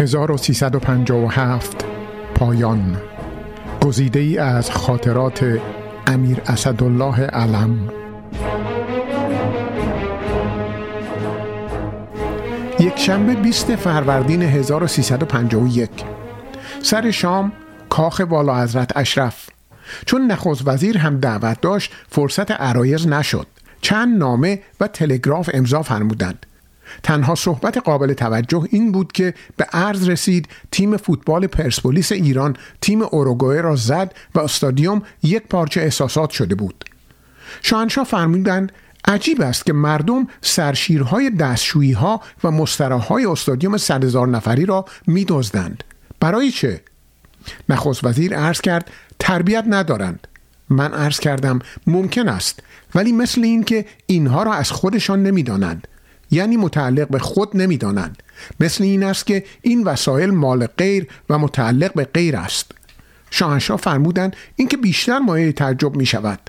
1357 پایان. گزیده ای از خاطرات امیر اسدالله علم. یک شنبه 20 فروردین 1351 سر شام کاخ والا حضرت اشرف. چون نخست وزیر هم دعوت داشت فرصت عرایز نشد. چند نامه و تلگراف امضا فرمودند. تنها صحبت قابل توجه این بود که به عرض رسید تیم فوتبال پرسپولیس ایران تیم اوروگوئه را زد و استادیوم یک پارچه احساسات شده بود. شاهنشاه فرمودند عجیب است که مردم سرشیرهای دستشویی ها و مستراهای استادیوم صد هزار نفری را میدزدند. برای چه؟ نخست وزیر عرض کرد تربیت ندارند. من عرض کردم ممکن است ولی مثل این که اینها را از خودشان نمی‌دانند. یعنی متعلق به خود نمی‌دانند. مثل این است که این وسایل مال غیر و متعلق به غیر است. شاهنشاه فرمودند اینکه بیشتر مایه تعجب می شود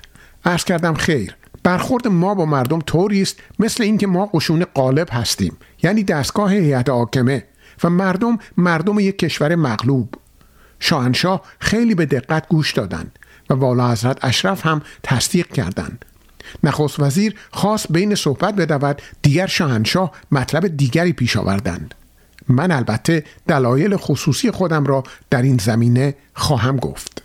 عرض کردم خیر. برخورد ما با مردم طوری است مثل اینکه ما قشون قالب هستیم یعنی دستگاه هیئت حاکمه و مردم مردم یک کشور مغلوب. شاهنشاه خیلی به دقت گوش دادند و والا حضرت اشرف هم تصدیق کردند. نخست وزیر خواست بین صحبت بدود دیگر شاهنشاه مطلب دیگری پیش آوردند. من البته دلایل خصوصی خودم را در این زمینه خواهم گفت.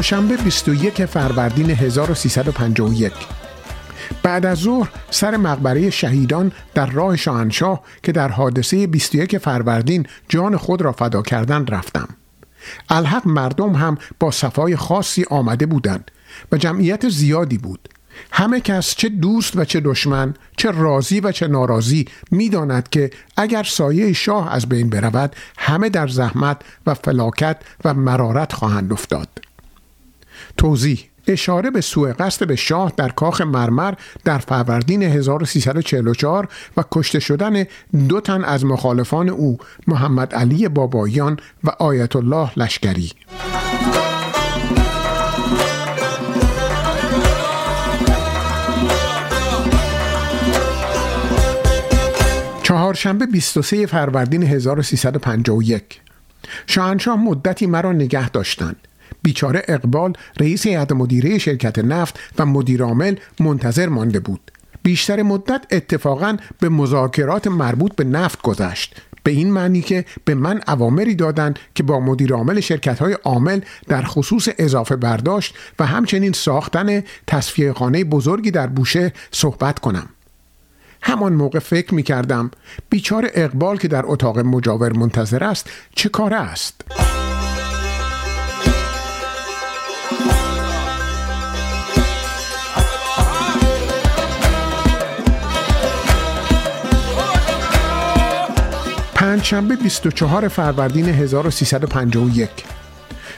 دوشنبه 21 فروردین 1351 بعد از ظهر سر مقبره شهیدان در راه شاهنشاه که در حادثه 21 فروردین جان خود را فدا کردند رفتم. الحق مردم هم با صفای خاصی آمده بودند و جمعیت زیادی بود. همه کس چه دوست و چه دشمن چه راضی و چه ناراضی می‌داند که اگر سایه شاه از بین برود همه در زحمت و فلاکت و مرارت خواهند افتاد. توضیح اشاره به سوء قصد به شاه در کاخ مرمر در فروردین 1344 و کشته شدن دو تن از مخالفان او محمد علی بابایان و آیت الله لشکری. چهارشنبه 23 فروردین 1351 شاهنشاه مدتی مرا نگه داشتند. بیچاره اقبال رئیس هیئت مدیره شرکت نفت و مدیرعامل منتظر مانده بود. بیشتر مدت اتفاقا به مذاکرات مربوط به نفت گذشت. به این معنی که به من اوامری دادند که با مدیر عامل شرکت های عامل در خصوص اضافه برداشت و همچنین ساختن تصفیه خانه بزرگی در بوشه صحبت کنم. همان موقع فکر می کردم بیچار اقبال که در اتاق مجاور منتظر است چه کاره است؟ پنجشنبه 24 فروردین 1351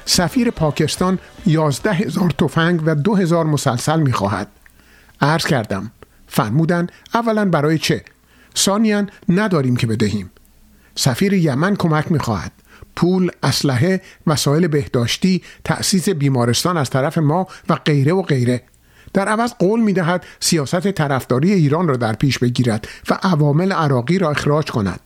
سفیر پاکستان 11 هزار تفنگ و 2 هزار مسلسل می‌خواهد. عرض کردم فرمودن اولا برای چه؟ ثانیا نداریم که بدهیم. سفیر یمن کمک می‌خواهد. پول، اسلحه، وسایل بهداشتی، تأسیس بیمارستان از طرف ما و غیره و غیره. در عوض قول می دهد سیاست طرفداری ایران را در پیش بگیرد و عوامل عراقی را اخراج کند.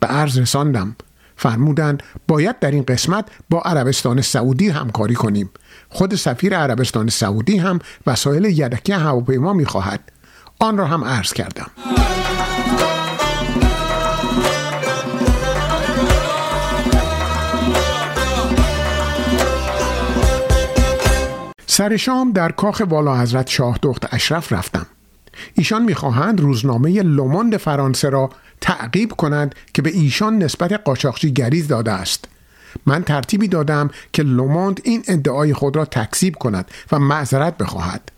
به عرض رساندم. فرمودند باید در این قسمت با عربستان سعودی همکاری کنیم. خود سفیر عربستان سعودی هم وسایل یدکی هواپیما می‌خواهد. آن را هم عرض کردم. سر شام در کاخ والا حضرت شاه دخت اشرف رفتم. ایشان می‌خواهند روزنامه لوموند فرانسه را تعقیب کنند که به ایشان نسبت قاچاقچی گریز داده است. من ترتیبی دادم که لوموند این ادعای خود را تکذیب کند و معذرت بخواهد.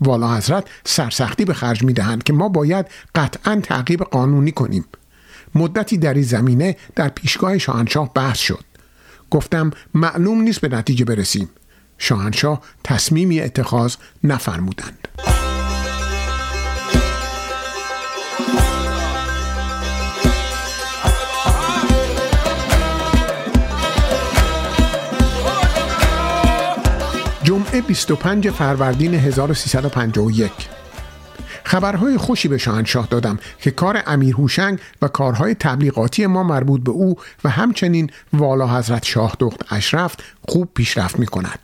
والا حضرت سرسختی به خرج می دهند که ما باید قطعا تعقیب قانونی کنیم. مدتی در این زمینه در پیشگاه شاهنشاه بحث شد. گفتم معلوم نیست به نتیجه برسیم. شاهنشاه تصمیمی اتخاذ نفرمودند. جمعه 25 فروردین 1351 خبرهای خوشی به شاهنشاه دادم که کار امیر هوشنگ و کارهای تبلیغاتی ما مربوط به او و همچنین والا حضرت شاه دخت اشرف خوب پیشرفت می کند.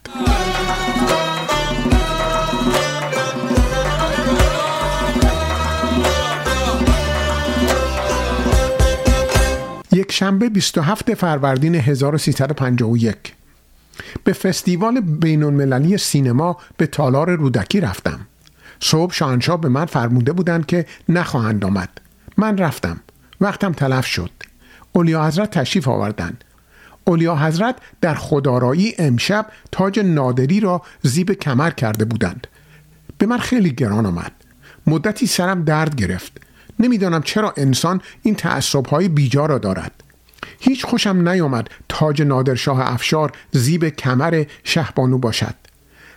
یک شنبه 27 فروردین 1351 به فستیوال بین المللی سینما به تالار رودکی رفتم. صبح شاهنشاه به من فرموده بودند که نخواهند آمد. من رفتم. وقتم تلف شد. اولیا حضرت تشریف آوردند. اولیا حضرت در خدارایی امشب تاج نادری را زیب کمر کرده بودند. به من خیلی گران آمد. مدتی سرم درد گرفت. نمی‌دانم چرا انسان این های بیجا را دارد. هیچ خوشم نیامد تاج نادرشاه افشار زیب کمر شهبانو باشد.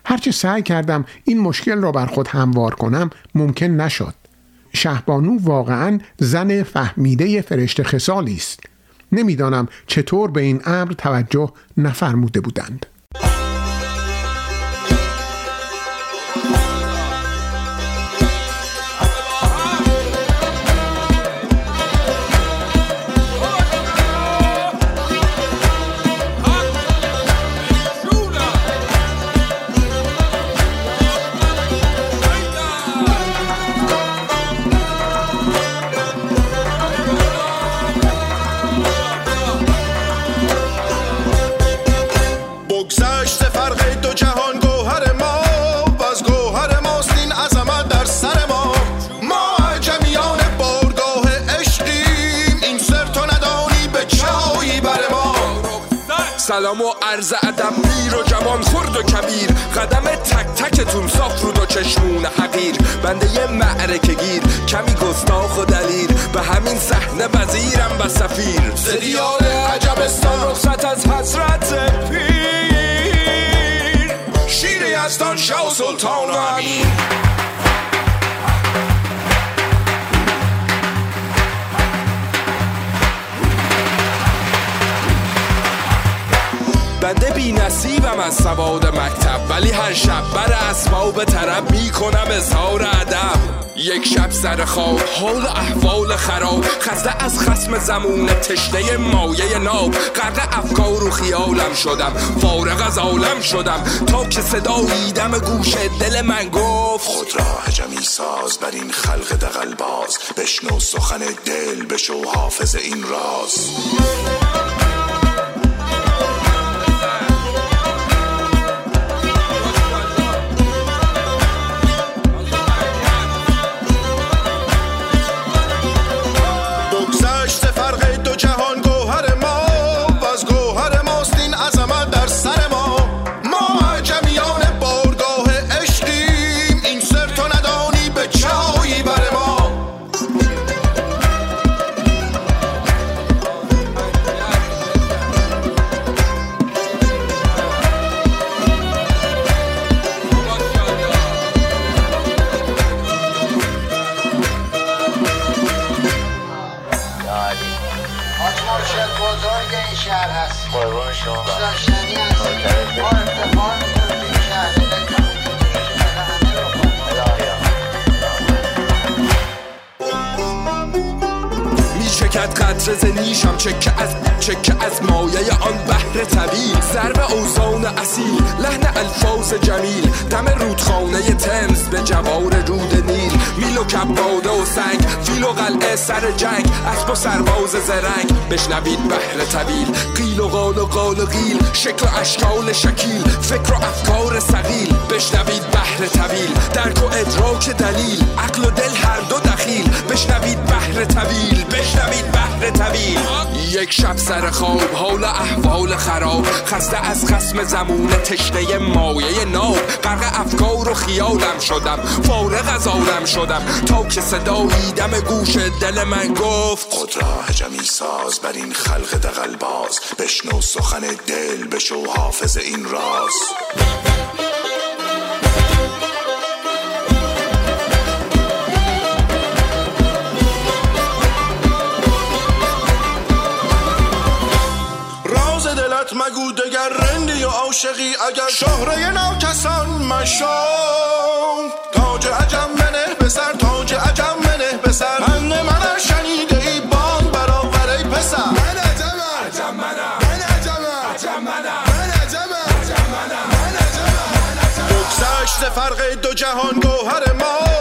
هرچه سعی کردم این مشکل را بر خود هموار کنم ممکن نشد. شهبانو واقعا زن فهمیده فرشته خسالی است. نمی‌دانم چطور به این امر توجه نفرموده بودند. سلام و عرض ادب پیر و جوان خرد و کبیر. قدم تک تکتون صاف رود و چشمون حقیر. بنده یه معرکه گیر کمی گستاخ و دلیر. به همین صحنه وزیرم و سفیر. سریال عجبستان رخصت از حضرت پیر. شیر یزدان شاه و سلطان و امیر. بنده بی نصیبم از سواد مکتب ولی هر شب بر اسباب طرب می‌کنم اظهار ادب. یک شب سر خواب حال احوال خراب خسته از خسم زمون تشنه مایه ناب. غرق افکار و خیالم شدم فارغ از عالم شدم. تا که صدایی دم گوش دل من گفت خود را هجمی ساز بر این خلق دقل باز بشنو سخن دل بشو حافظ این راز. cachorro. قطره نیشم چکه از چکه از مایه آن بحر طویل ضرب اوزان اصیل لحن الفاظ جمیل. دم رودخانه تمز به جوار رود نیل. میل و کباده و سنگ فیل و قلعه سر جنگ. اسب و سرباز زرنگ بشنوید بحر طویل قیل و قال و قال و قیل شکل و اشکال شکیل. فکر و افکار سقیل بشنوید بحر طویل درک و ادراک دلیل عقل و دل هر دو دخیل. بشنوید بحر طویل بشنوید بحر طویل یک شب سر خواب حال احوال خراب. خسته از خسم زمون تشنه مایه ناب. غرق افکار و خیالم شدم فارغ از عالم شدم. تا که صدایی دم گوش دل من گفت خود را هجمی ساز بر این خلق دقل باز بشنو سخن دل بشو حافظ این راز. عاشقی اگر شهره ناکسان مشام. تاج عجم منه به سر تاج عجم منه به سر. من من شنیده ای بان برآور ای پسر. من عجم عجم منم. من عجم عجم منم. من عجم عجم منم. من عجم بگذشت فرق دو جهان گوهر ما.